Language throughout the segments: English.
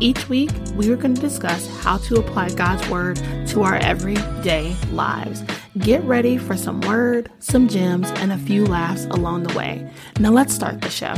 Each week, we are going to discuss how to apply God's Word to our everyday lives. Get ready for some word, some gems, and a few laughs along the way. Now, let's start the show.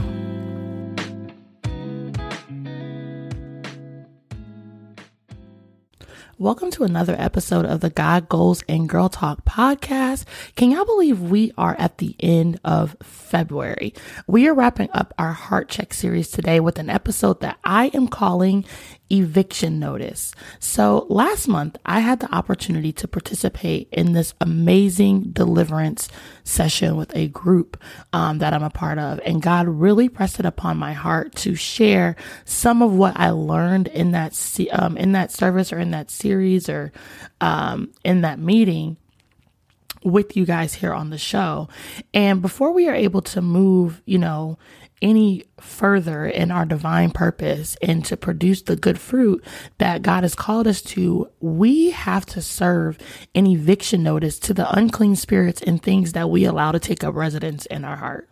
Welcome to another episode of the God Goals and Girl Talk podcast. Can y'all believe we are at the end of February? We are wrapping up our Heart Check series today with an episode that I am calling eviction notice. So last month, I had the opportunity to participate in this amazing deliverance session with a group um, that I'm a part of. And God really pressed it upon my heart to share some of what I learned in that, um, in that service or in that series or um, in that meeting with you guys here on the show. And before we are able to move, you know, any further in our divine purpose and to produce the good fruit that God has called us to, we have to serve an eviction notice to the unclean spirits and things that we allow to take up residence in our heart.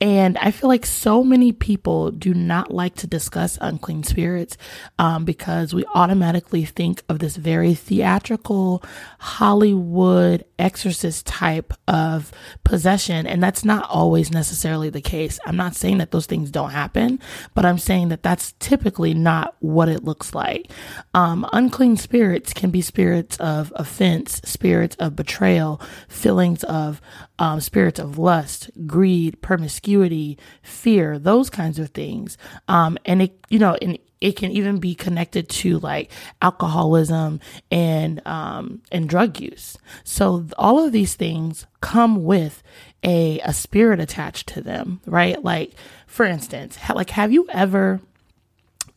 And I feel like so many people do not like to discuss unclean spirits um, because we automatically think of this very theatrical Hollywood exorcist type of possession. And that's not always necessarily the case. I'm not saying that those things don't happen, but I'm saying that that's typically not what it looks like. Um, unclean spirits can be spirits of offense, spirits of betrayal, feelings of um, spirits of lust, greed, promiscuity, fear, those kinds of things. Um, and it, you know, and it can even be connected to like alcoholism and um, and drug use. So all of these things come with a a spirit attached to them, right? Like for instance, like have you ever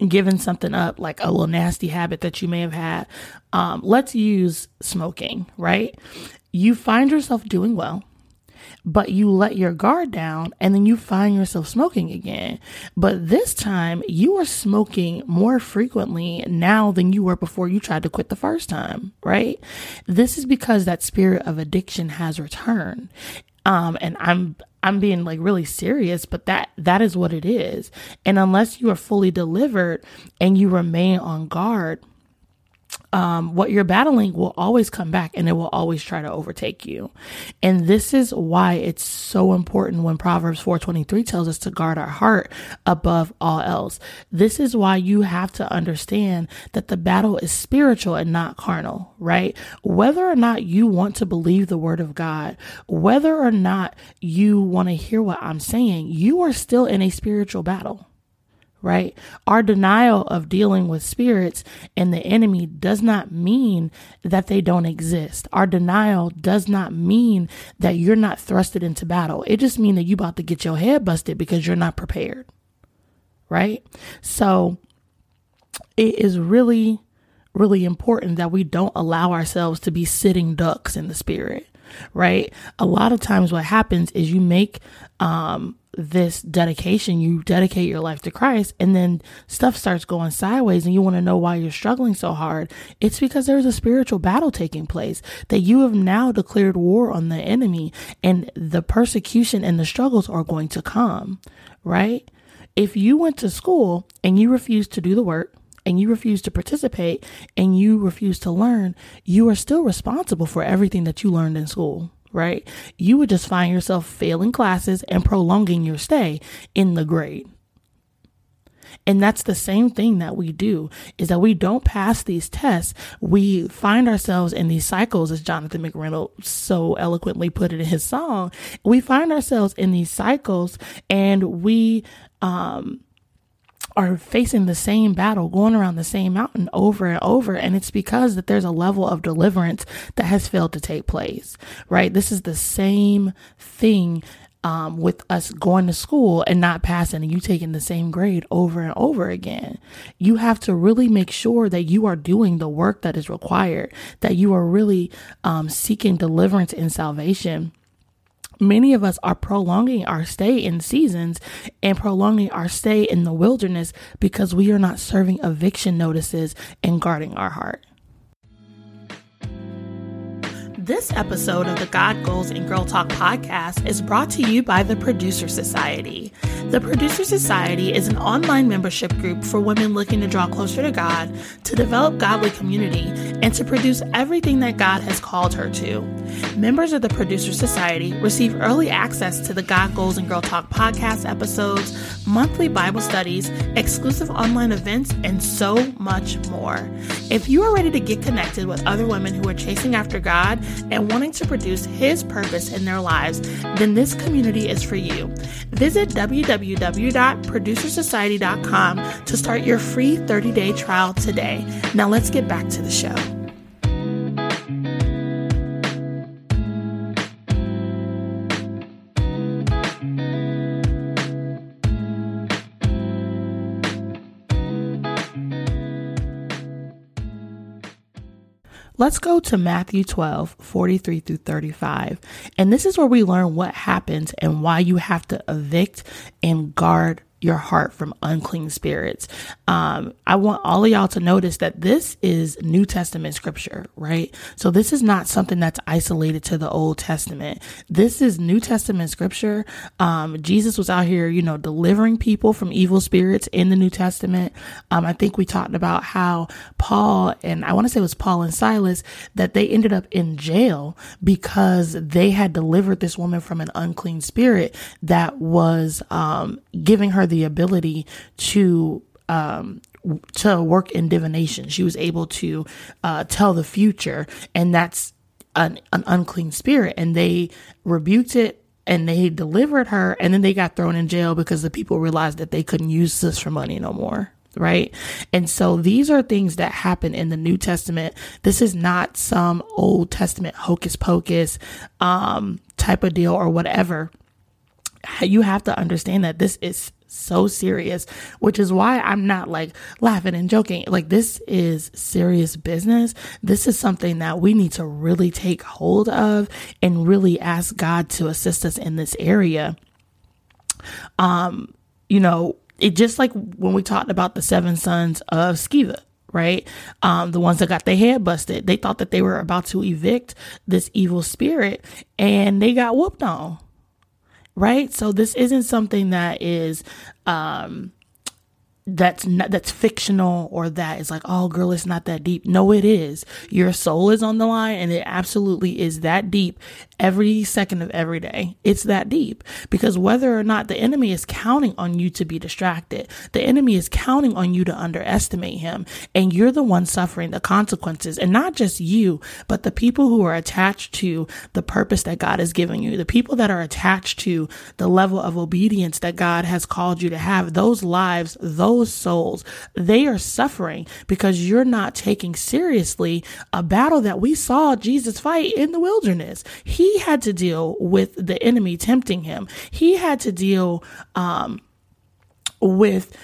given something up, like a little nasty habit that you may have had? Um, let's use smoking, right? You find yourself doing well but you let your guard down and then you find yourself smoking again. But this time you are smoking more frequently now than you were before you tried to quit the first time, right? This is because that spirit of addiction has returned. Um, and I'm, I'm being like really serious, but that, that is what it is. And unless you are fully delivered and you remain on guard, um, what you're battling will always come back and it will always try to overtake you. And this is why it's so important when Proverbs 4:23 tells us to guard our heart above all else. This is why you have to understand that the battle is spiritual and not carnal, right? Whether or not you want to believe the word of God, whether or not you want to hear what I'm saying, you are still in a spiritual battle right? Our denial of dealing with spirits and the enemy does not mean that they don't exist. Our denial does not mean that you're not thrusted into battle. It just means that you about to get your head busted because you're not prepared. Right? So it is really really important that we don't allow ourselves to be sitting ducks in the spirit right a lot of times what happens is you make um this dedication, you dedicate your life to Christ, and then stuff starts going sideways, and you want to know why you're struggling so hard. It's because there's a spiritual battle taking place that you have now declared war on the enemy, and the persecution and the struggles are going to come, right? If you went to school and you refused to do the work, and you refuse to participate and you refuse to learn, you are still responsible for everything that you learned in school right? You would just find yourself failing classes and prolonging your stay in the grade. And that's the same thing that we do is that we don't pass these tests. We find ourselves in these cycles, as Jonathan McReynolds so eloquently put it in his song. We find ourselves in these cycles and we, um, are facing the same battle, going around the same mountain over and over. And it's because that there's a level of deliverance that has failed to take place, right? This is the same thing um, with us going to school and not passing and you taking the same grade over and over again. You have to really make sure that you are doing the work that is required, that you are really um, seeking deliverance and salvation Many of us are prolonging our stay in seasons and prolonging our stay in the wilderness because we are not serving eviction notices and guarding our heart. This episode of the God Goals and Girl Talk podcast is brought to you by the Producer Society. The Producer Society is an online membership group for women looking to draw closer to God, to develop godly community, and to produce everything that God has called her to. Members of the Producer Society receive early access to the God Goals and Girl Talk podcast episodes, monthly Bible studies, exclusive online events, and so much more. If you are ready to get connected with other women who are chasing after God, and wanting to produce His purpose in their lives, then this community is for you. Visit www.producersociety.com to start your free 30 day trial today. Now let's get back to the show. Let's go to Matthew 12, 43 through 35. And this is where we learn what happens and why you have to evict and guard your heart from unclean spirits. Um, I want all of y'all to notice that this is New Testament scripture, right? So this is not something that's isolated to the Old Testament. This is New Testament scripture. Um, Jesus was out here, you know, delivering people from evil spirits in the New Testament. Um, I think we talked about how Paul and I want to say it was Paul and Silas that they ended up in jail because they had delivered this woman from an unclean spirit that was um, giving her the ability to um, to work in divination. She was able to uh, tell the future, and that's an, an unclean spirit. And they rebuked it and they delivered her, and then they got thrown in jail because the people realized that they couldn't use this for money no more. Right. And so these are things that happen in the New Testament. This is not some Old Testament hocus pocus um, type of deal or whatever. You have to understand that this is so serious, which is why I'm not like laughing and joking. Like, this is serious business. This is something that we need to really take hold of and really ask God to assist us in this area. Um, you know, it just like when we talked about the seven sons of Sceva, right? Um, the ones that got their head busted, they thought that they were about to evict this evil spirit and they got whooped on right? So this isn't something that is um that's not, that's fictional or that is like, oh, girl, it's not that deep. No, it is. Your soul is on the line and it absolutely is that deep every second of every day. It's that deep because whether or not the enemy is counting on you to be distracted, the enemy is counting on you to underestimate him and you're the one suffering the consequences and not just you, but the people who are attached to the purpose that God has given you, the people that are attached to the level of obedience that God has called you to have, those lives, those souls, they are suffering because you're not taking seriously a battle that we saw Jesus fight in the wilderness. He he had to deal with the enemy tempting him. He had to deal um, with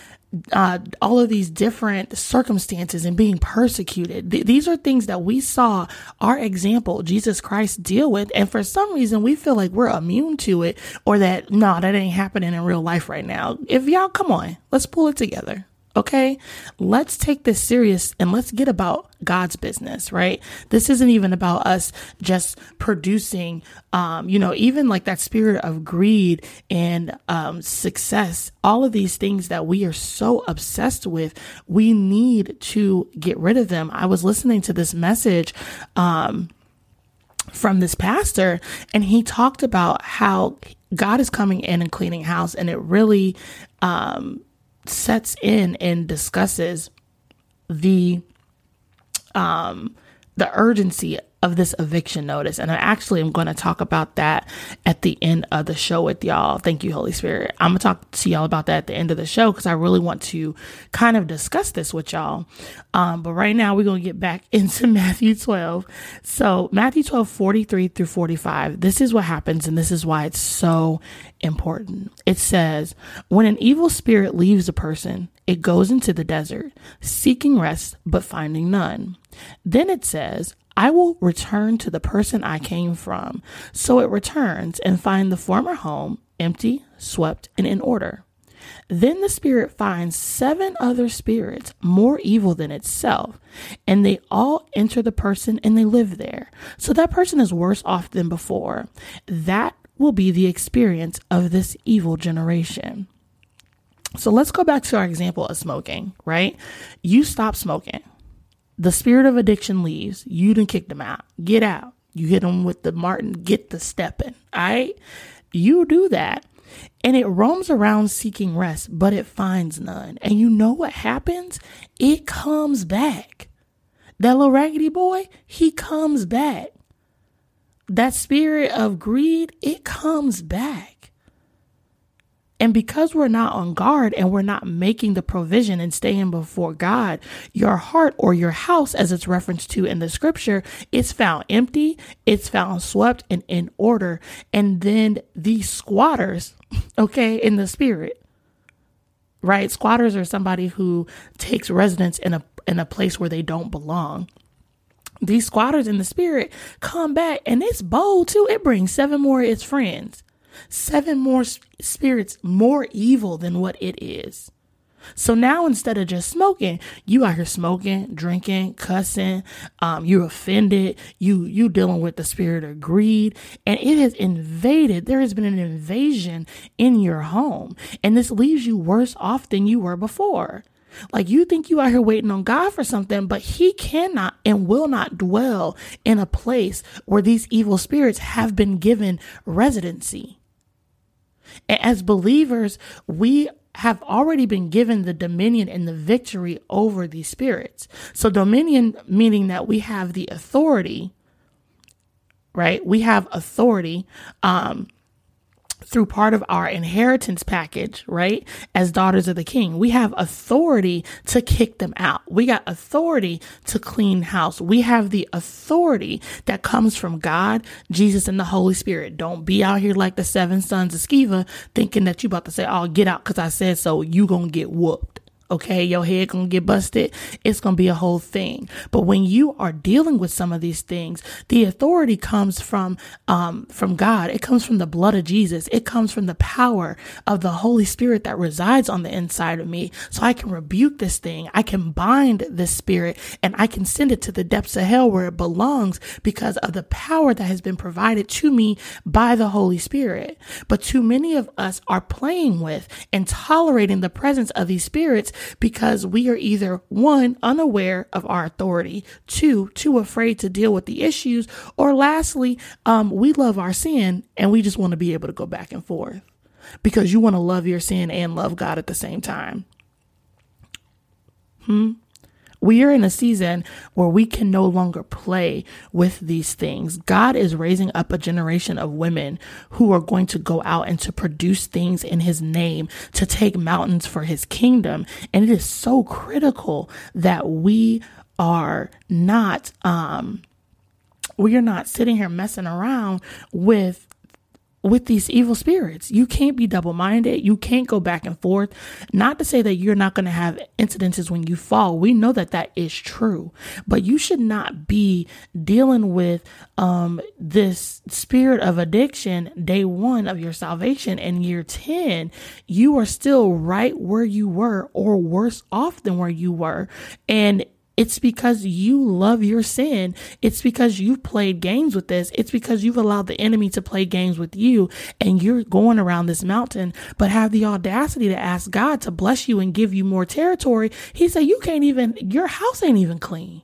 uh, all of these different circumstances and being persecuted. Th- these are things that we saw our example, Jesus Christ, deal with. And for some reason, we feel like we're immune to it or that, no, that ain't happening in real life right now. If y'all, come on, let's pull it together. Okay, let's take this serious and let's get about God's business, right? This isn't even about us just producing, um, you know, even like that spirit of greed and um, success, all of these things that we are so obsessed with, we need to get rid of them. I was listening to this message. Um, from this pastor, and he talked about how God is coming in and cleaning house, and it really um, sets in and discusses the um the urgency of this eviction notice. And I actually am going to talk about that at the end of the show with y'all. Thank you, Holy Spirit. I'm going to talk to y'all about that at the end of the show because I really want to kind of discuss this with y'all. Um, but right now, we're going to get back into Matthew 12. So, Matthew 12, 43 through 45, this is what happens, and this is why it's so important. It says, When an evil spirit leaves a person, it goes into the desert, seeking rest, but finding none. Then it says, I will return to the person I came from. So it returns and find the former home empty, swept, and in order. Then the spirit finds seven other spirits more evil than itself, and they all enter the person and they live there. So that person is worse off than before. That will be the experience of this evil generation. So let's go back to our example of smoking, right? You stop smoking the spirit of addiction leaves, you done kick them out. Get out. You hit them with the Martin, get the stepping. All right. You do that. And it roams around seeking rest, but it finds none. And you know what happens? It comes back. That little raggedy boy, he comes back. That spirit of greed, it comes back. And because we're not on guard and we're not making the provision and staying before God, your heart or your house, as it's referenced to in the scripture, is found empty, it's found swept and in order. And then these squatters, okay, in the spirit, right? Squatters are somebody who takes residence in a in a place where they don't belong these squatters in the spirit come back and it's bold too. It brings seven more of its friends seven more spirits more evil than what it is. So now instead of just smoking, you out here smoking, drinking, cussing, um, you're offended, you you dealing with the spirit of greed, and it has invaded. There has been an invasion in your home, and this leaves you worse off than you were before. Like you think you out here waiting on God for something, but He cannot and will not dwell in a place where these evil spirits have been given residency. As believers, we have already been given the dominion and the victory over these spirits. So, dominion meaning that we have the authority, right? We have authority um, through part of our inheritance package, right? As daughters of the king, we have authority to kick them out. We got authority to clean house. We have the authority that comes from God, Jesus, and the Holy Spirit. Don't be out here like the seven sons of Sceva thinking that you about to say, Oh, get out because I said so. You gonna get whooped. Okay, your head gonna get busted. It's gonna be a whole thing. But when you are dealing with some of these things, the authority comes from um, from God. It comes from the blood of Jesus. It comes from the power of the Holy Spirit that resides on the inside of me. So I can rebuke this thing. I can bind this spirit, and I can send it to the depths of hell where it belongs because of the power that has been provided to me by the Holy Spirit. But too many of us are playing with and tolerating the presence of these spirits because we are either one, unaware of our authority, two, too afraid to deal with the issues, or lastly, um, we love our sin and we just want to be able to go back and forth because you want to love your sin and love God at the same time. Hmm. We are in a season where we can no longer play with these things. God is raising up a generation of women who are going to go out and to produce things in his name, to take mountains for his kingdom. And it is so critical that we are not, um, we are not sitting here messing around with with these evil spirits. You can't be double minded. You can't go back and forth. Not to say that you're not going to have incidences when you fall. We know that that is true, but you should not be dealing with um, this spirit of addiction day one of your salvation and year 10. You are still right where you were or worse off than where you were. And it's because you love your sin. It's because you've played games with this. It's because you've allowed the enemy to play games with you and you're going around this mountain, but have the audacity to ask God to bless you and give you more territory. He said, you can't even, your house ain't even clean.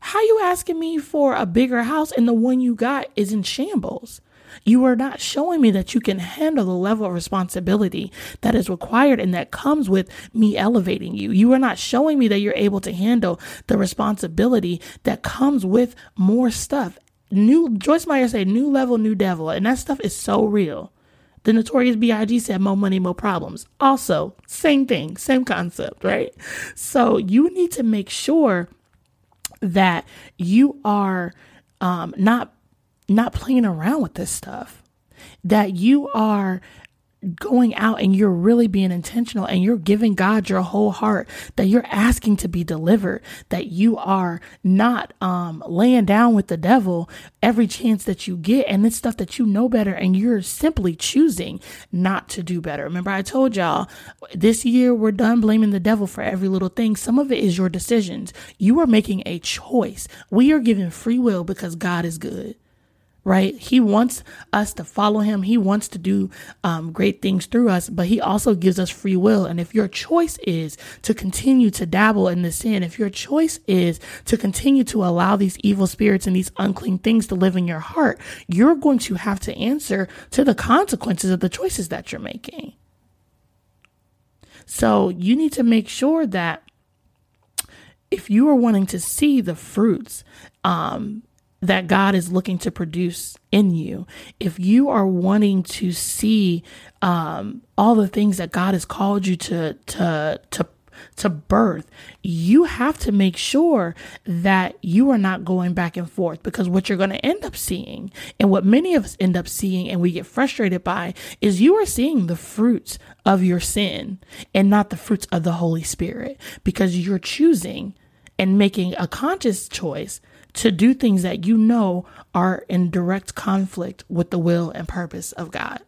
How you asking me for a bigger house and the one you got is in shambles? You are not showing me that you can handle the level of responsibility that is required and that comes with me elevating you. You are not showing me that you're able to handle the responsibility that comes with more stuff. New Joyce Meyer said, new level, new devil. And that stuff is so real. The notorious B.I.G. said, more money, more problems. Also, same thing, same concept, right? So you need to make sure that you are um, not not playing around with this stuff. That you are going out and you're really being intentional and you're giving God your whole heart, that you're asking to be delivered, that you are not um, laying down with the devil every chance that you get. And it's stuff that you know better and you're simply choosing not to do better. Remember, I told y'all this year we're done blaming the devil for every little thing. Some of it is your decisions. You are making a choice. We are given free will because God is good right? He wants us to follow him. He wants to do um, great things through us, but he also gives us free will. And if your choice is to continue to dabble in the sin, if your choice is to continue to allow these evil spirits and these unclean things to live in your heart, you're going to have to answer to the consequences of the choices that you're making. So you need to make sure that if you are wanting to see the fruits um, that God is looking to produce in you, if you are wanting to see um, all the things that God has called you to to to to birth, you have to make sure that you are not going back and forth because what you're going to end up seeing and what many of us end up seeing and we get frustrated by is you are seeing the fruits of your sin and not the fruits of the Holy Spirit because you're choosing and making a conscious choice to do things that you know are in direct conflict with the will and purpose of God.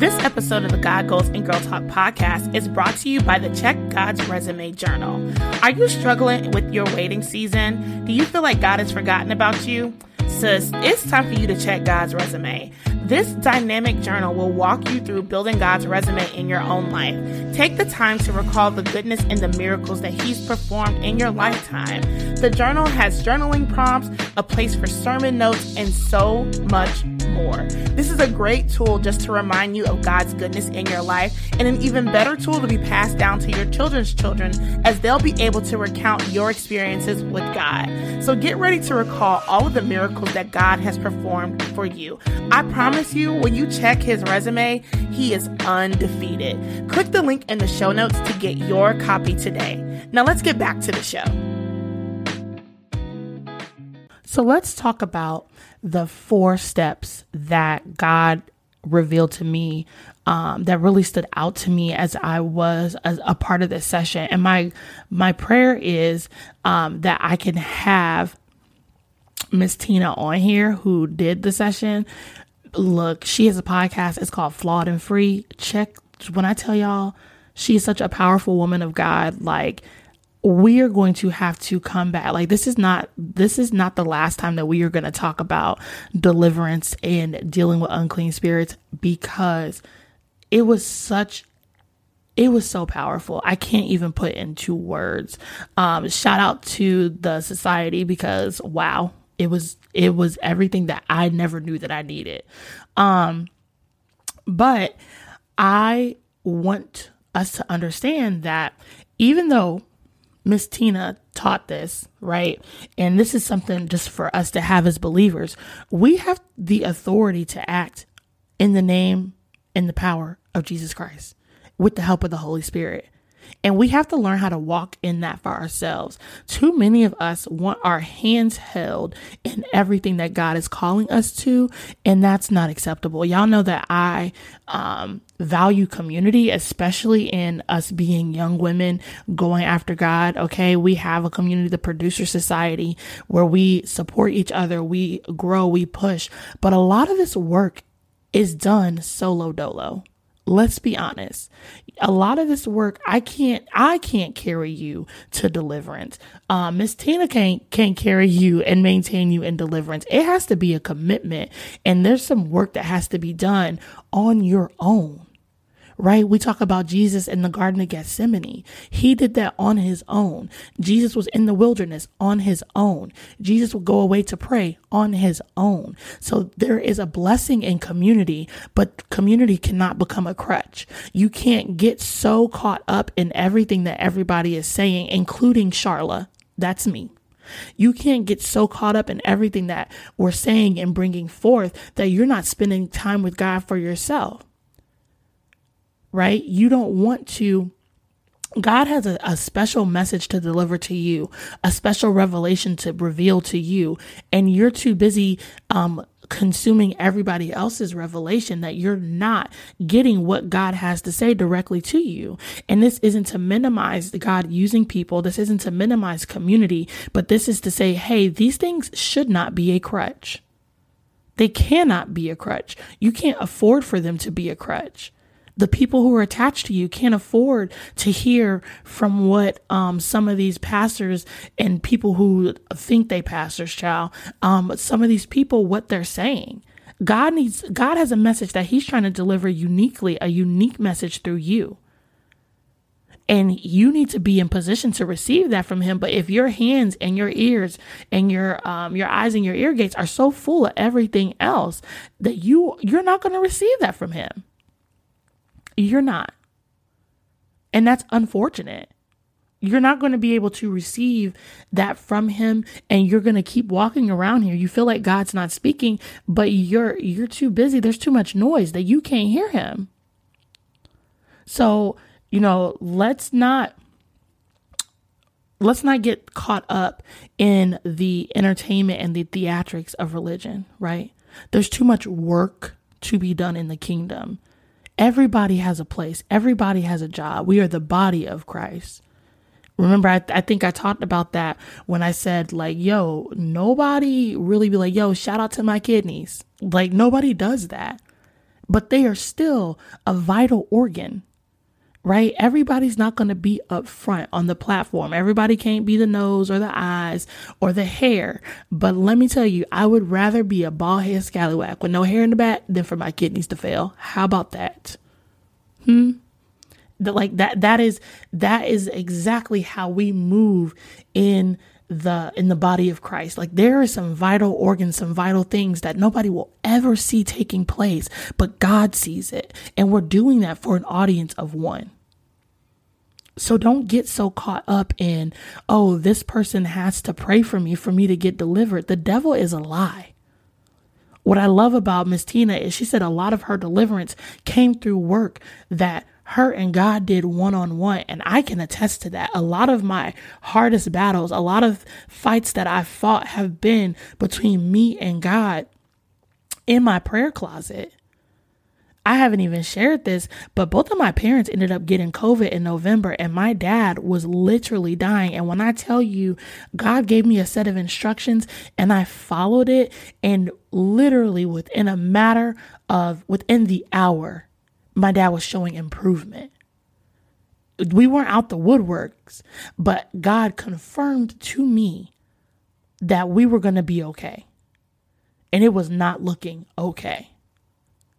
This episode of the God Goals and Girl Talk podcast is brought to you by the Check God's Resume Journal. Are you struggling with your waiting season? Do you feel like God has forgotten about you? Sis, it's time for you to check God's resume. This dynamic journal will walk you through building God's resume in your own life. Take the time to recall the goodness and the miracles that He's performed in your lifetime. The journal has journaling prompts, a place for sermon notes, and so much more. This is a great tool just to remind you of God's goodness in your life, and an even better tool to be passed down to your children's children as they'll be able to recount your experiences with God. So get ready to recall all of the miracles that God has performed for you. I promise you, when you check his resume, he is undefeated. Click the link in the show notes to get your copy today. Now let's get back to the show. So let's talk about the four steps that God revealed to me um, that really stood out to me as I was as a part of this session. And my my prayer is um, that I can have Miss Tina on here who did the session. Look, she has a podcast. It's called Flawed and Free. Check when I tell y'all, she's such a powerful woman of God. Like we are going to have to come back like this is not this is not the last time that we are going to talk about deliverance and dealing with unclean spirits because it was such it was so powerful. I can't even put into words. Um, shout out to the society because wow, it was it was everything that I never knew that I needed. Um, but I want us to understand that even though Miss Tina taught this, right? And this is something just for us to have as believers. We have the authority to act in the name and the power of Jesus Christ with the help of the Holy Spirit. And we have to learn how to walk in that for ourselves. Too many of us want our hands held in everything that God is calling us to, and that's not acceptable. Y'all know that I um, value community, especially in us being young women going after God. Okay. We have a community, the producer society, where we support each other, we grow, we push. But a lot of this work is done solo dolo. Let's be honest. A lot of this work, I can't, I can't carry you to deliverance. Um, Miss Tina can't, can't carry you and maintain you in deliverance. It has to be a commitment and there's some work that has to be done on your own right? We talk about Jesus in the Garden of Gethsemane. He did that on his own. Jesus was in the wilderness on his own. Jesus would go away to pray on his own. So there is a blessing in community, but community cannot become a crutch. You can't get so caught up in everything that everybody is saying, including Charla. That's me. You can't get so caught up in everything that we're saying and bringing forth that you're not spending time with God for yourself right? You don't want to. God has a, a, special message to deliver to you, a special revelation to reveal to you, and you're too busy um, consuming everybody else's revelation that you're not getting what God has to say directly to you. And this isn't to minimize God using people. This isn't to minimize community, but this is to say, hey, these things should not be a crutch. They cannot be a crutch. You can't afford for them to be a crutch the people who are attached to you can't afford to hear from what um, some of these pastors and people who think they pastors child um, some of these people what they're saying. God needs god has a message that he's trying to deliver uniquely a unique message through you. And you need to be in position to receive that from him. But if your hands and your ears and your um, your eyes and your ear gates are so full of everything else that you you're not going to receive that from him you're not. And that's unfortunate. You're not going to be able to receive that from him and you're going to keep walking around here. You feel like God's not speaking, but you're you're too busy. There's too much noise that you can't hear him. So, you know, let's not let's not get caught up in the entertainment and the theatrics of religion, right? There's too much work to be done in the kingdom. Everybody has a place, everybody has a job. We are the body of Christ. Remember, I, I think I talked about that when I said, like, yo, nobody really be like, yo, shout out to my kidneys. Like, nobody does that. But they are still a vital organ right? Everybody's not going to be up front on the platform. Everybody can't be the nose or the eyes or the hair. But let me tell you, I would rather be a bald head scallywag with no hair in the back than for my kidneys to fail. How about that? Hmm. The, like that that is that is exactly how we move in the in the body of Christ. Like there are some vital organs, some vital things that nobody will ever see taking place, but God sees it. And we're doing that for an audience of one. So don't get so caught up in, oh, this person has to pray for me for me to get delivered. The devil is a lie. What I love about Miss Tina is she said a lot of her deliverance came through work that her and God did one on one. And I can attest to that. A lot of my hardest battles, a lot of fights that I fought have been between me and God in my prayer closet. I haven't even shared this, but both of my parents ended up getting COVID in November, and my dad was literally dying. And when I tell you, God gave me a set of instructions and I followed it, and literally within a matter of within the hour, my dad was showing improvement. We weren't out the woodworks, but God confirmed to me that we were going to be okay. And it was not looking okay.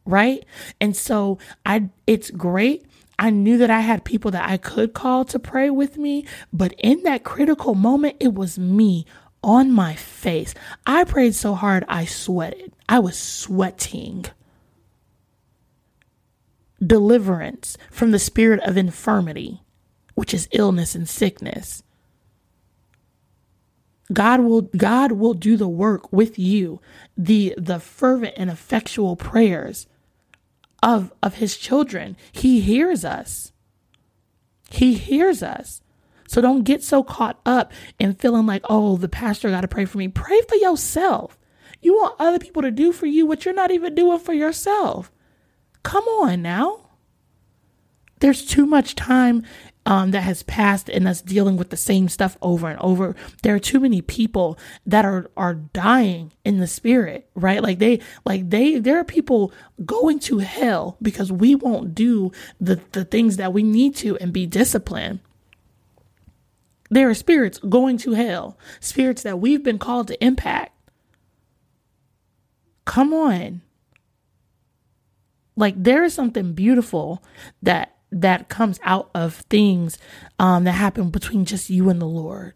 right? And so I it's great. I knew that I had people that I could call to pray with me, but in that critical moment, it was me on my face. I prayed so hard I sweated. I was sweating. Deliverance from the spirit of infirmity, which is illness and sickness. God will God will do the work with you. The the fervent and effectual prayers of of his children. He hears us. He hears us. So don't get so caught up in feeling like, "Oh, the pastor got to pray for me." Pray for yourself. You want other people to do for you what you're not even doing for yourself. Come on now. There's too much time um, that has passed in us dealing with the same stuff over and over. There are too many people that are are dying in the spirit, right? Like they like they there are people going to hell because we won't do the the things that we need to and be disciplined. There are spirits going to hell, spirits that we've been called to impact. Come on. Like there is something beautiful that that comes out of things um, that happen between just you and the Lord.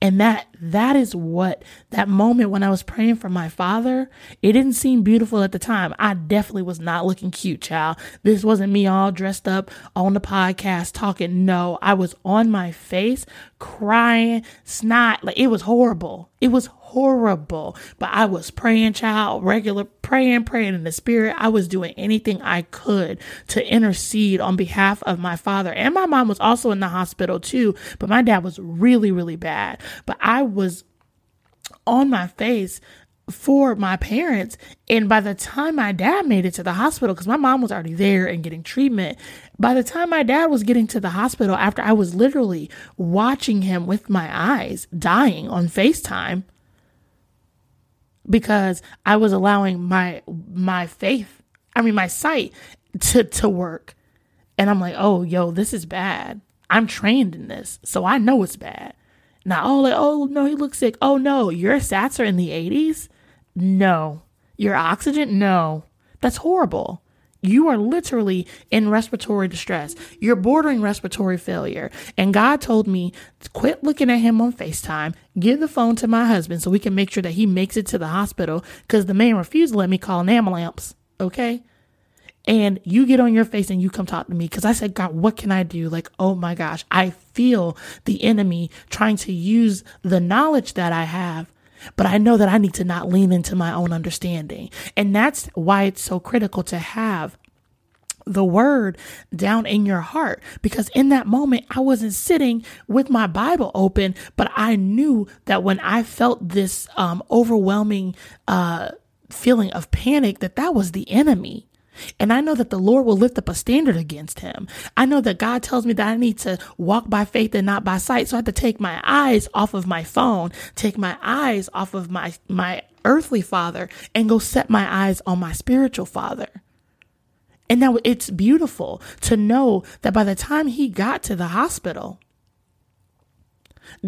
And that that is what that moment when I was praying for my father, it didn't seem beautiful at the time. I definitely was not looking cute, child. This wasn't me all dressed up on the podcast talking. No, I was on my face crying, snot, like it was horrible. It was horrible. But I was praying, child, regular praying, praying in the spirit. I was doing anything I could to intercede on behalf of my father. And my mom was also in the hospital too, but my dad was really, really bad. But I was on my face for my parents. And by the time my dad made it to the hospital, because my mom was already there and getting treatment, by the time my dad was getting to the hospital, after I was literally watching him with my eyes dying on FaceTime, because I was allowing my my faith, I mean my sight to to work. And I'm like, "Oh, yo, this is bad. I'm trained in this, so I know it's bad." Not oh like, "Oh, no, he looks sick." "Oh, no, your sats are in the 80s?" No. Your oxygen? No. That's horrible. You are literally in respiratory distress. You're bordering respiratory failure. And God told me quit looking at him on FaceTime, give the phone to my husband so we can make sure that he makes it to the hospital because the man refused to let me call an ambulance. Okay. And you get on your face and you come talk to me because I said, God, what can I do? Like, oh my gosh, I feel the enemy trying to use the knowledge that I have but I know that I need to not lean into my own understanding. And that's why it's so critical to have the word down in your heart because in that moment I wasn't sitting with my Bible open, but I knew that when I felt this um, overwhelming uh, feeling of panic, that that was the enemy. And I know that the Lord will lift up a standard against him. I know that God tells me that I need to walk by faith and not by sight. So I have to take my eyes off of my phone, take my eyes off of my, my earthly father and go set my eyes on my spiritual father. And now it's beautiful to know that by the time he got to the hospital,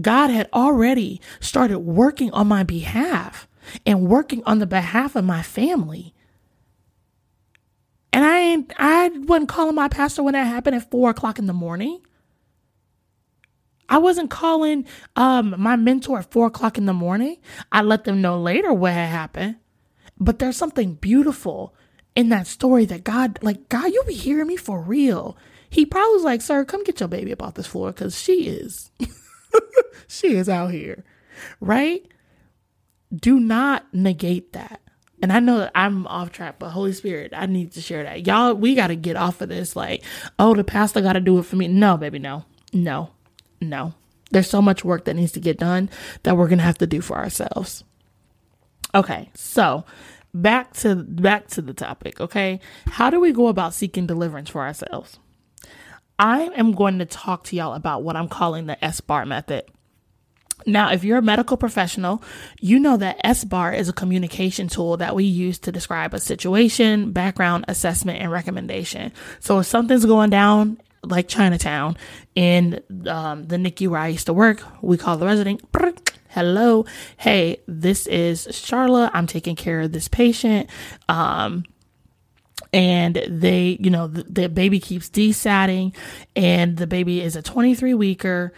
God had already started working on my behalf and working on the behalf of my family. And I ain't, I wasn't calling my pastor when that happened at four o'clock in the morning. I wasn't calling um, my mentor at four o'clock in the morning. I let them know later what had happened. But there's something beautiful in that story that God, like, God, you'll be hearing me for real. He probably was like, sir, come get your baby up off this floor because she is, she is out here, right? Do not negate that. And I know that I'm off track, but Holy Spirit, I need to share that. Y'all, we got to get off of this. Like, oh, the pastor got to do it for me. No, baby, no, no, no. There's so much work that needs to get done that we're going to have to do for ourselves. Okay, so back to back to the topic, okay? How do we go about seeking deliverance for ourselves? I am going to talk to y'all about what I'm calling the S bar method. Now, if you're a medical professional, you know that SBAR is a communication tool that we use to describe a situation, background, assessment, and recommendation. So if something's going down like Chinatown in um, the NICU where I used to work, we call the resident hello, hey, this is Charla. I'm taking care of this patient. Um, and they, you know, the, the baby keeps desatting and the baby is a 23 weeker,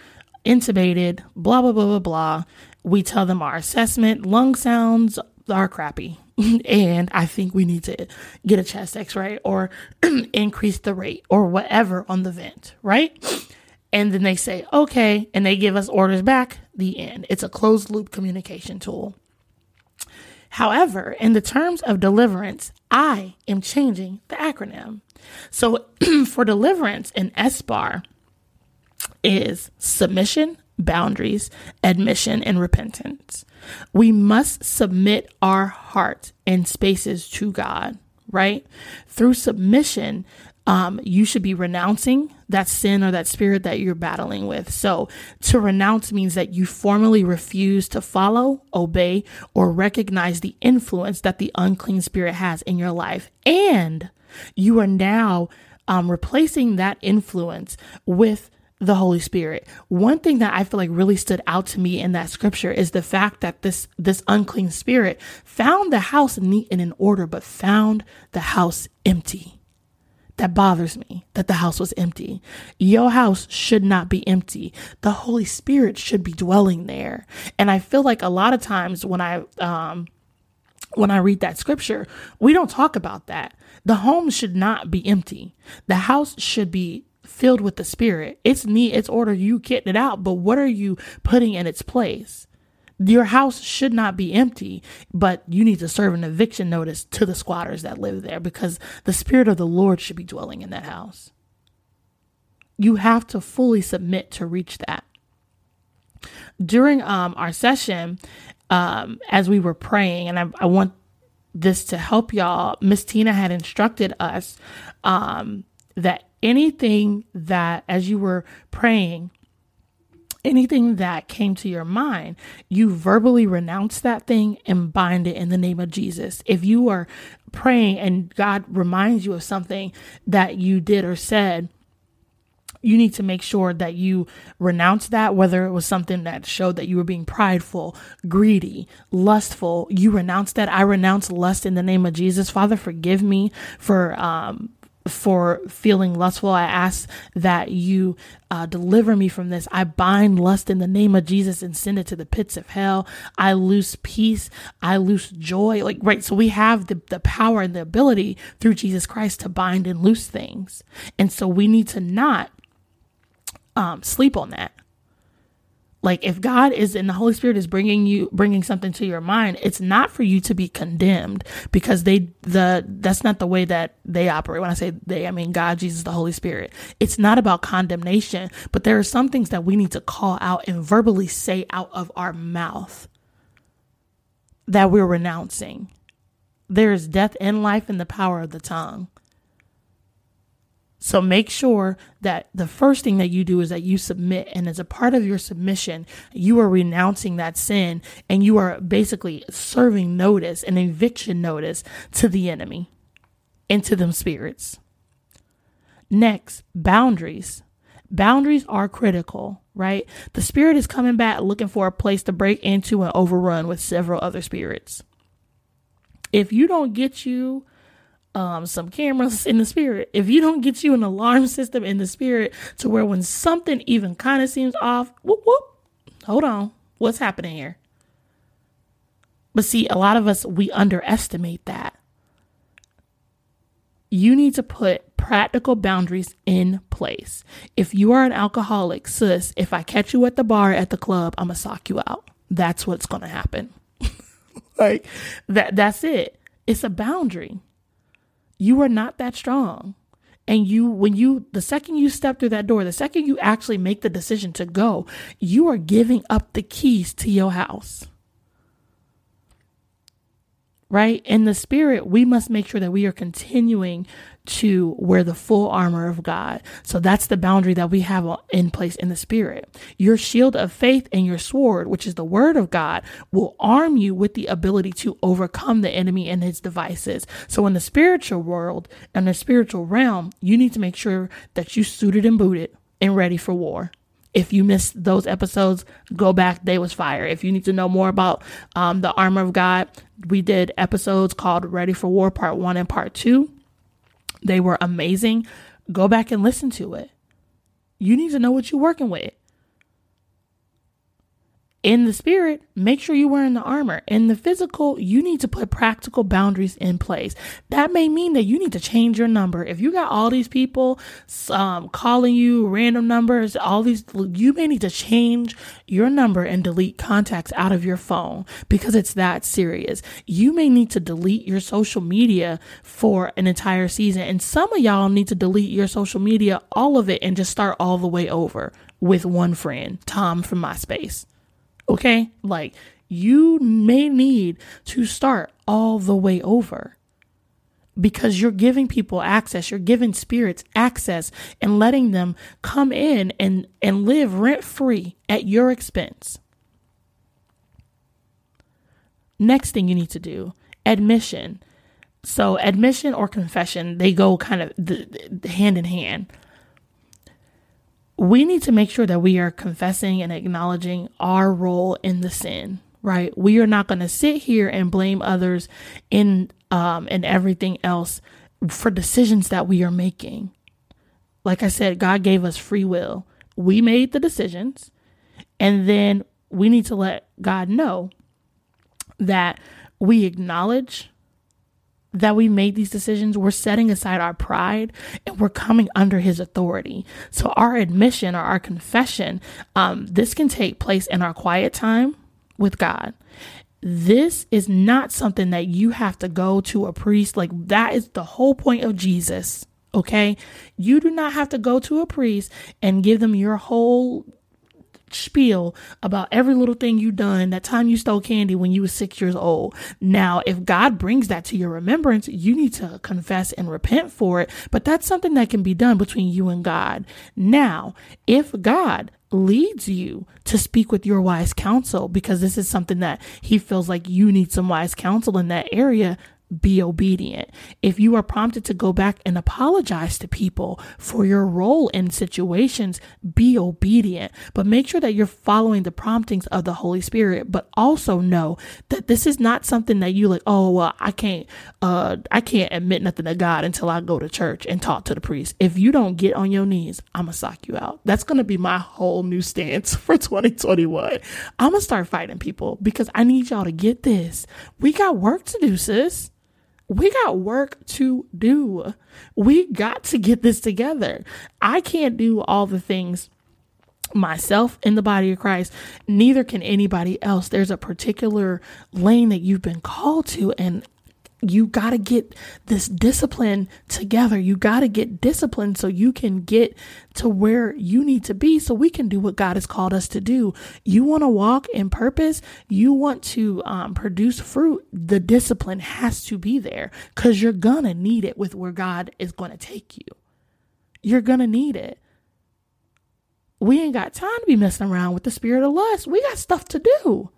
intubated, blah, blah, blah, blah, blah. We tell them our assessment, lung sounds are crappy. and I think we need to get a chest x ray or increase the rate or whatever on the vent, right? And then they say, okay, and they give us orders back, the end. It's a closed loop communication tool. However, in the terms of deliverance, I am changing the acronym. So for deliverance in SBAR is submission, boundaries, admission, and repentance. We must submit our heart and spaces to God, right? Through submission, um, you should be renouncing that sin or that spirit that you're battling with. So, to renounce means that you formally refuse to follow, obey, or recognize the influence that the unclean spirit has in your life. And you are now um, replacing that influence with the Holy Spirit. One thing that I feel like really stood out to me in that scripture is the fact that this this unclean spirit found the house neat and in order, but found the house empty that bothers me that the house was empty. Your house should not be empty. The Holy Spirit should be dwelling there. And I feel like a lot of times when I um when I read that scripture, we don't talk about that. The home should not be empty. The house should be filled with the spirit. It's neat, it's order you getting it out, but what are you putting in its place? Your house should not be empty, but you need to serve an eviction notice to the squatters that live there because the Spirit of the Lord should be dwelling in that house. You have to fully submit to reach that. During um, our session, um, as we were praying, and I, I want this to help y'all, Miss Tina had instructed us um, that anything that, as you were praying, anything that came to your mind, you verbally renounce that thing and bind it in the name of Jesus. If you are praying and God reminds you of something that you did or said, you need to make sure that you renounce that, whether it was something that showed that you were being prideful, greedy, lustful. You renounce that. I renounce lust in the name of Jesus. Father, forgive me for um, for feeling lustful. I ask that you uh, deliver me from this. I bind lust in the name of Jesus and send it to the pits of hell. I lose peace. I lose joy. Like, right. So we have the, the power and the ability through Jesus Christ to bind and loose things. And so we need to not um, sleep on that. Like if God is and the Holy Spirit is bringing you bringing something to your mind, it's not for you to be condemned because they the that's not the way that they operate. When I say they, I mean God, Jesus, the Holy Spirit. It's not about condemnation, but there are some things that we need to call out and verbally say out of our mouth that we're renouncing. There is death and life in the power of the tongue. So make sure that the first thing that you do is that you submit. And as a part of your submission, you are renouncing that sin and you are basically serving notice, an eviction notice to the enemy and to them spirits. Next, boundaries. Boundaries are critical, right? The spirit is coming back looking for a place to break into and overrun with several other spirits. If you don't get you um, some cameras in the spirit, if you don't get you an alarm system in the spirit to where when something even kind of seems off, whoop, whoop, hold on, what's happening here? But see, a lot of us, we underestimate that. You need to put practical boundaries in place. If you are an alcoholic, sis, if I catch you at the bar at the club, I'm gonna sock you out. That's what's gonna happen. like that that's it. It's a boundary you are not that strong. And you, when you, the second you step through that door, the second you actually make the decision to go, you are giving up the keys to your house right? In the spirit, we must make sure that we are continuing to wear the full armor of God. So that's the boundary that we have in place in the spirit. Your shield of faith and your sword, which is the word of God, will arm you with the ability to overcome the enemy and his devices. So in the spiritual world and the spiritual realm, you need to make sure that you suited and booted and ready for war. If you missed those episodes, go back. They was fire. If you need to know more about um, the armor of God, we did episodes called Ready for War Part 1 and Part 2. They were amazing. Go back and listen to it. You need to know what you're working with in the spirit, make sure you're wearing the armor. In the physical, you need to put practical boundaries in place. That may mean that you need to change your number. If you got all these people um, calling you random numbers, all these, you may need to change your number and delete contacts out of your phone because it's that serious. You may need to delete your social media for an entire season. And some of y'all need to delete your social media, all of it, and just start all the way over with one friend, Tom from MySpace. Okay? Like, you may need to start all the way over because you're giving people access you're giving spirits access and letting them come in and and live rent free at your expense. Next thing you need to do admission. So admission or confession they go kind of hand in hand we need to make sure that we are confessing and acknowledging our role in the sin right? We are not going to sit here and blame others in um and everything else for decisions that we are making. Like i said god gave us free will. We made the decisions and then we need to let god know that we acknowledge that we made these decisions, we're setting aside our pride and we're coming under his authority. So our admission or our confession, um, this can take place in our quiet time with God. This is not something that you have to go to a priest. Like that is the whole point of Jesus. Okay. You do not have to go to a priest and give them your whole spiel about every little thing you done that time you stole candy when you were six years old. Now, if God brings that to your remembrance, you need to confess and repent for it. But that's something that can be done between you and God. Now, if God leads you to speak with your wise counsel because this is something that he feels like you need some wise counsel in that area be obedient. If you are prompted to go back and apologize to people for your role in situations, be obedient. But make sure that you're following the promptings of the Holy Spirit. But also know that this is not something that you like, oh well, I can't uh I can't admit nothing to God until I go to church and talk to the priest. If you don't get on your knees, I'ma sock you out. That's gonna be my whole new stance for 2021. I'ma start fighting people because I need y'all to get this. We got work to do, sis we got work to do. We got to get this together. I can't do all the things myself in the body of Christ, neither can anybody else. There's a particular lane that you've been called to, and you got to get this discipline together. You got to get discipline so you can get to where you need to be so we can do what God has called us to do. You want to walk in purpose, you want to um, produce fruit, the discipline has to be there because you're going to need it with where God is going to take you. You're going to need it. We ain't got time to be messing around with the spirit of lust. We got stuff to do.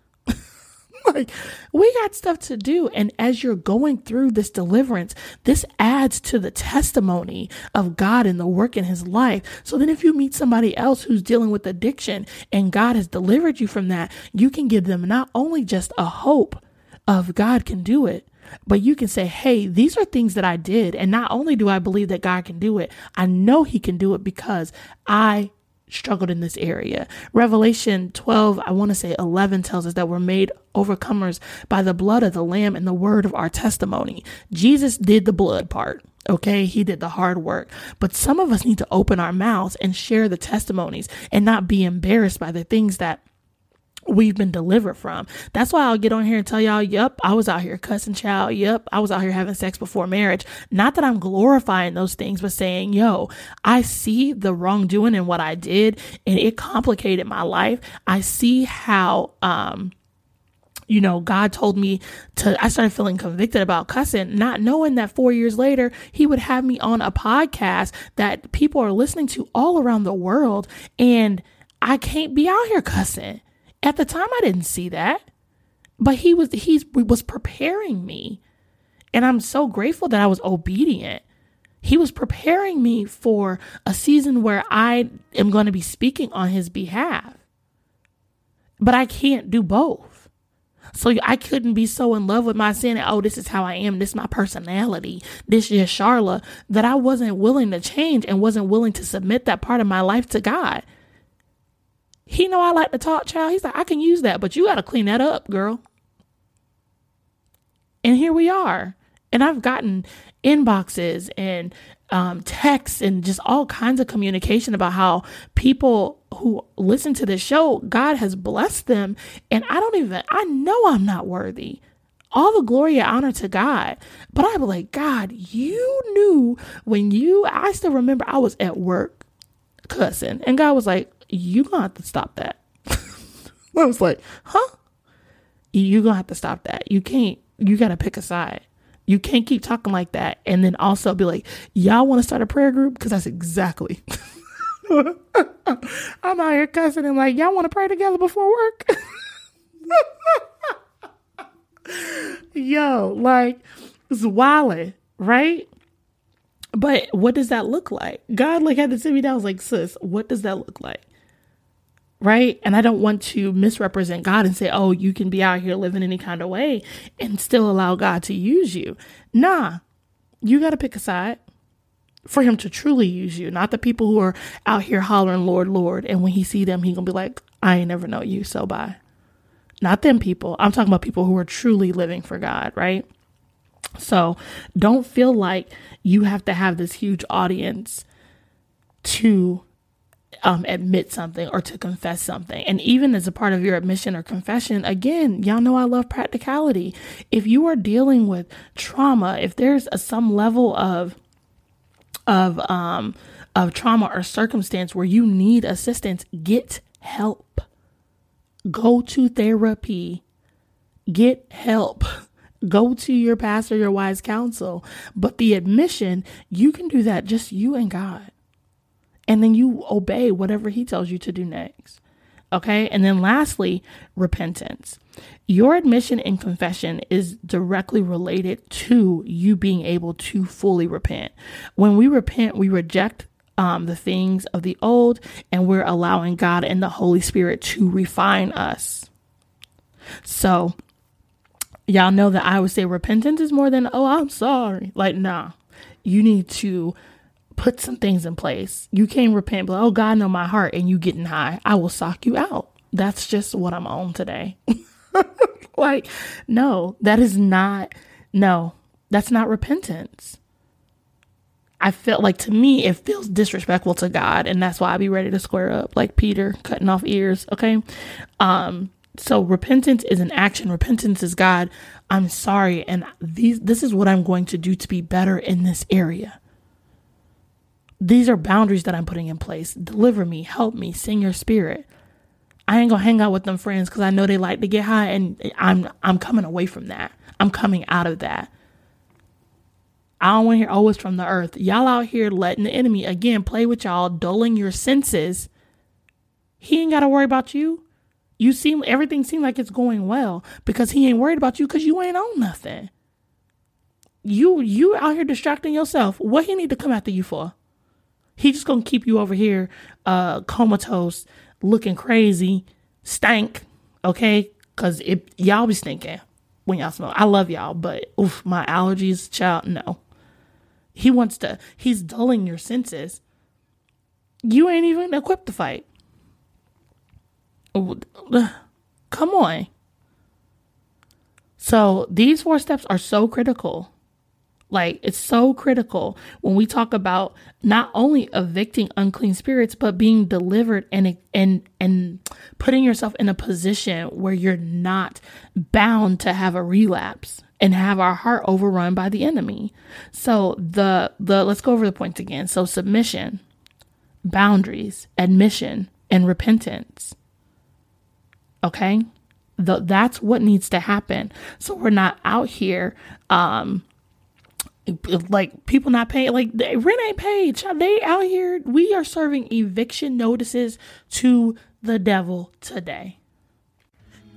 like, we got stuff to do. And as you're going through this deliverance, this adds to the testimony of God and the work in his life. So then if you meet somebody else who's dealing with addiction and God has delivered you from that, you can give them not only just a hope of God can do it, but you can say, hey, these are things that I did. And not only do I believe that God can do it, I know He can do it because I struggled in this area. Revelation 12, I want to say 11 tells us that we're made overcomers by the blood of the lamb and the word of our testimony. Jesus did the blood part. Okay, he did the hard work. But some of us need to open our mouths and share the testimonies and not be embarrassed by the things that we've been delivered from. That's why I'll get on here and tell y'all, yep, I was out here cussing child. Yep, I was out here having sex before marriage. Not that I'm glorifying those things, but saying, yo, I see the wrongdoing and what I did and it complicated my life. I see how, um, you know, God told me to, I started feeling convicted about cussing, not knowing that four years later, He would have me on a podcast that people are listening to all around the world. And I can't be out here cussing. At the time, I didn't see that, but he was he was preparing me, and I'm so grateful that I was obedient. He was preparing me for a season where I am going to be speaking on his behalf. But I can't do both. So I couldn't be so in love with my sin. And, oh, this is how I am. This is my personality. This is Charla that I wasn't willing to change and wasn't willing to submit that part of my life to God. He know I like to talk, child. He's like, I can use that, but you got to clean that up, girl. And here we are. And I've gotten inboxes and um, texts and just all kinds of communication about how people who listen to this show, God has blessed them. And I don't even, I know I'm not worthy. All the glory and honor to God. But I'm like, God, you knew when you, I still remember I was at work cussing. And God was like, you gonna have to stop that. I was like, huh? You gonna have to stop that. You can't, you gotta pick a side. You can't keep talking like that and then also be like, y'all want to start a prayer group? Because that's exactly. I'm out here cussing and like, y'all want to pray together before work? Yo, like, it's wild, right? But what does that look like? God like had to sit me down. I was like, sis, what does that look like? Right? And I don't want to misrepresent God and say, oh, you can be out here living any kind of way and still allow God to use you. Nah, you got to pick a side for him to truly use you, not the people who are out here hollering, Lord, Lord. And when he see them, he going to be like, I ain't never know you, so bye. Not them people. I'm talking about people who are truly living for God, right? So don't feel like you have to have this huge audience to um, admit something or to confess something. And even as a part of your admission or confession, again, y'all know I love practicality. If you are dealing with trauma, if there's a, some level of of um of trauma or circumstance where you need assistance, get help. Go to therapy. Get help. Go to your pastor, your wise counsel. But the admission, you can do that just you and God and then you obey whatever he tells you to do next. Okay. And then lastly, repentance. Your admission and confession is directly related to you being able to fully repent. When we repent, we reject um, the things of the old and we're allowing God and the Holy Spirit to refine us. So, y'all know that I would say repentance is more than, oh, I'm sorry. Like, nah, you need to put some things in place. You can't repent, but oh God know my heart and you getting high. I will sock you out. That's just what I'm on today. like, no, that is not no, that's not repentance. I felt like to me it feels disrespectful to God, and that's why I be ready to square up like Peter cutting off ears. Okay. Um, so repentance is an action. Repentance is God, I'm sorry, and these this is what I'm going to do to be better in this area. These are boundaries that I'm putting in place. Deliver me, help me, sing your spirit. I ain't gonna hang out with them friends because I know they like to get high, and I'm I'm coming away from that. I'm coming out of that. I don't want to hear always from the earth. Y'all out here letting the enemy again play with y'all, dulling your senses. He ain't gotta worry about you. You seem everything seems like it's going well because he ain't worried about you because you ain't on nothing. You you out here distracting yourself. What he need to come after you for? He just gonna keep you over here, uh, comatose, looking crazy, stank. Okay, cause it y'all be stinking when y'all smoke. I love y'all, but oof, my allergies, child, no. He wants to. He's dulling your senses. You ain't even equipped to fight. Come on. So these four steps are so critical. Like it's so critical when we talk about not only evicting unclean spirits, but being delivered and and and putting yourself in a position where you're not bound to have a relapse and have our heart overrun by the enemy. So the the let's go over the points again. So submission, boundaries, admission, and repentance. Okay? The, that's what needs to happen. So we're not out here um like people not paying like rent ain't paid. They out here we are serving eviction notices to the devil today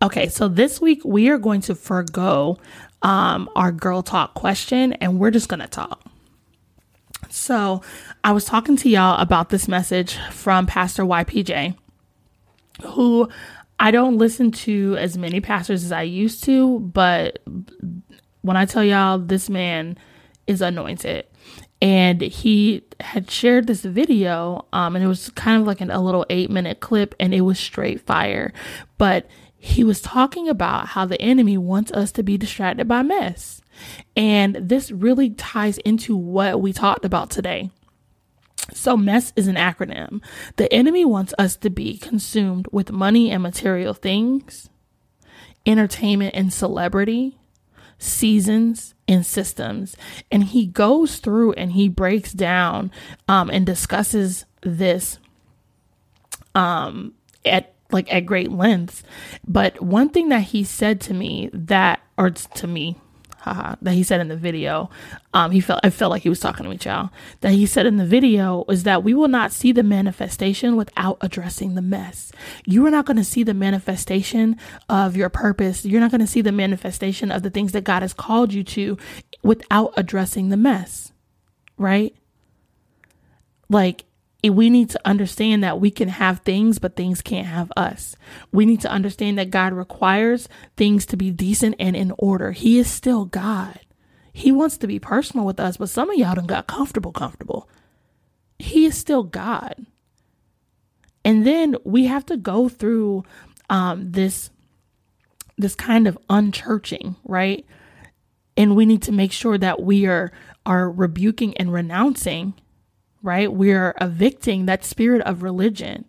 Okay, so this week we are going to forego um, our girl talk question and we're just going to talk. So, I was talking to y'all about this message from Pastor YPJ, who I don't listen to as many pastors as I used to, but when I tell y'all this man is anointed, and he had shared this video, um, and it was kind of like an, a little eight minute clip, and it was straight fire. But he was talking about how the enemy wants us to be distracted by mess. And this really ties into what we talked about today. So, MESS is an acronym. The enemy wants us to be consumed with money and material things, entertainment and celebrity, seasons and systems. And he goes through and he breaks down um, and discusses this um, at like at great lengths. But one thing that he said to me that, or to me, haha, that he said in the video, um, he felt I felt like he was talking to me, child. That he said in the video is that we will not see the manifestation without addressing the mess. You are not going to see the manifestation of your purpose. You're not going to see the manifestation of the things that God has called you to without addressing the mess, right? Like we need to understand that we can have things, but things can't have us. We need to understand that God requires things to be decent and in order. He is still God. He wants to be personal with us, but some of y'all done got comfortable, comfortable. He is still God. And then we have to go through um, this this kind of unchurching, right? And we need to make sure that we are are rebuking and renouncing right? We're evicting that spirit of religion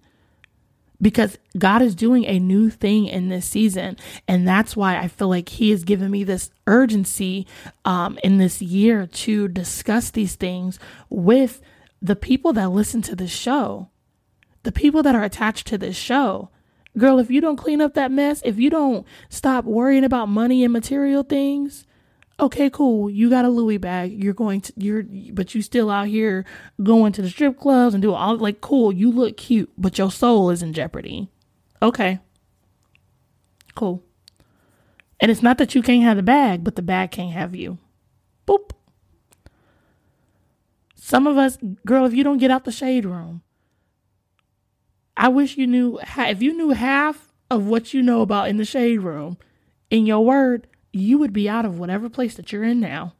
because God is doing a new thing in this season. And that's why I feel like He has given me this urgency um, in this year to discuss these things with the people that listen to this show, the people that are attached to this show. Girl, if you don't clean up that mess, if you don't stop worrying about money and material things, okay, cool. You got a Louis bag. You're going to you're but you still out here going to the strip clubs and doing all like cool. You look cute, but your soul is in jeopardy. Okay. Cool. And it's not that you can't have the bag, but the bag can't have you. Boop. Some of us, girl, if you don't get out the shade room, I wish you knew if you knew half of what you know about in the shade room in your word, you would be out of whatever place that you're in now.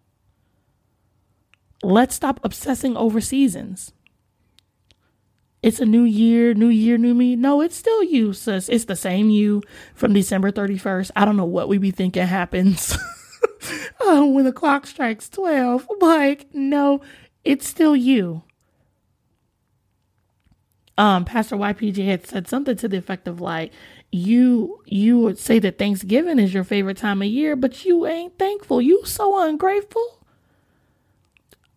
Let's stop obsessing over seasons. It's a new year, new year, new me. No, it's still you, sis. It's the same you from December 31st. I don't know what we be thinking happens oh, when the clock strikes 12. Like, no, it's still you. Um, Pastor YPJ had said something to the effect of like, you you would say that Thanksgiving is your favorite time of year, but you ain't thankful. You so ungrateful.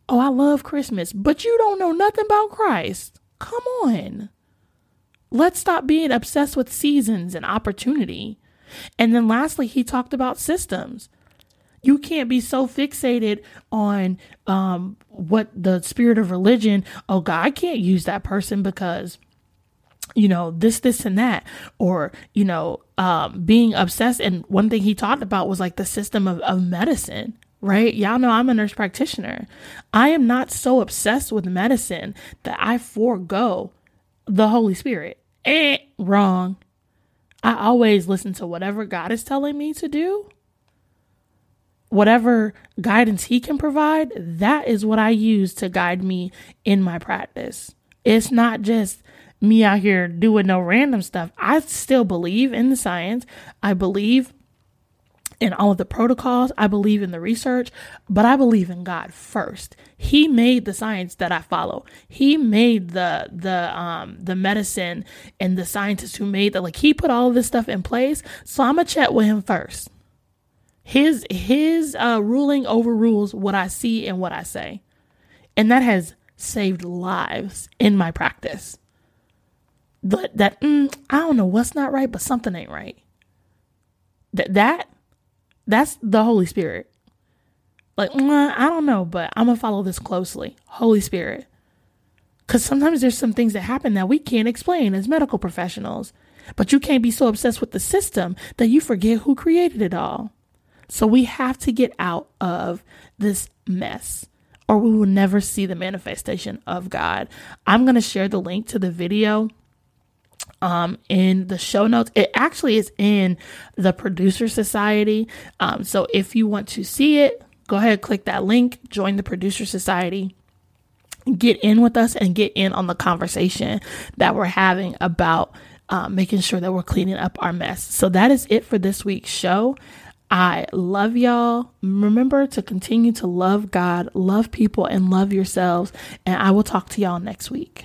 Oh, I love Christmas, but you don't know nothing about Christ. Come on. Let's stop being obsessed with seasons and opportunity. And then lastly, he talked about systems. You can't be so fixated on um, what the spirit of religion, oh God, I can't use that person because you know, this, this, and that, or, you know, um, being obsessed. And one thing he talked about was like the system of, of medicine, right? Y'all know I'm a nurse practitioner. I am not so obsessed with medicine that I forego the Holy Spirit. Eh, wrong. I always listen to whatever God is telling me to do. Whatever guidance He can provide, that is what I use to guide me in my practice. It's not just me out here doing no random stuff. I still believe in the science. I believe in all of the protocols. I believe in the research, but I believe in God first. He made the science that I follow. He made the the um the medicine and the scientists who made that like he put all this stuff in place. So I'm gonna chat with him first. His his uh ruling overrules what I see and what I say. And that has saved lives in my practice that that mm, I don't know what's not right, but something ain't right. That that That's the Holy Spirit. Like, mm, I don't know, but I'm to follow this closely. Holy Spirit. Because sometimes there's some things that happen that we can't explain as medical professionals. But you can't be so obsessed with the system that you forget who created it all. So we have to get out of this mess or we will never see the manifestation of God. I'm going to share the link to the video um, in the show notes. It actually is in the Producer Society. Um, so if you want to see it, go ahead, click that link, join the Producer Society. Get in with us and get in on the conversation that we're having about um, making sure that we're cleaning up our mess. So that is it for this week's show. I love y'all. Remember to continue to love God, love people, and love yourselves. And I will talk to y'all next week.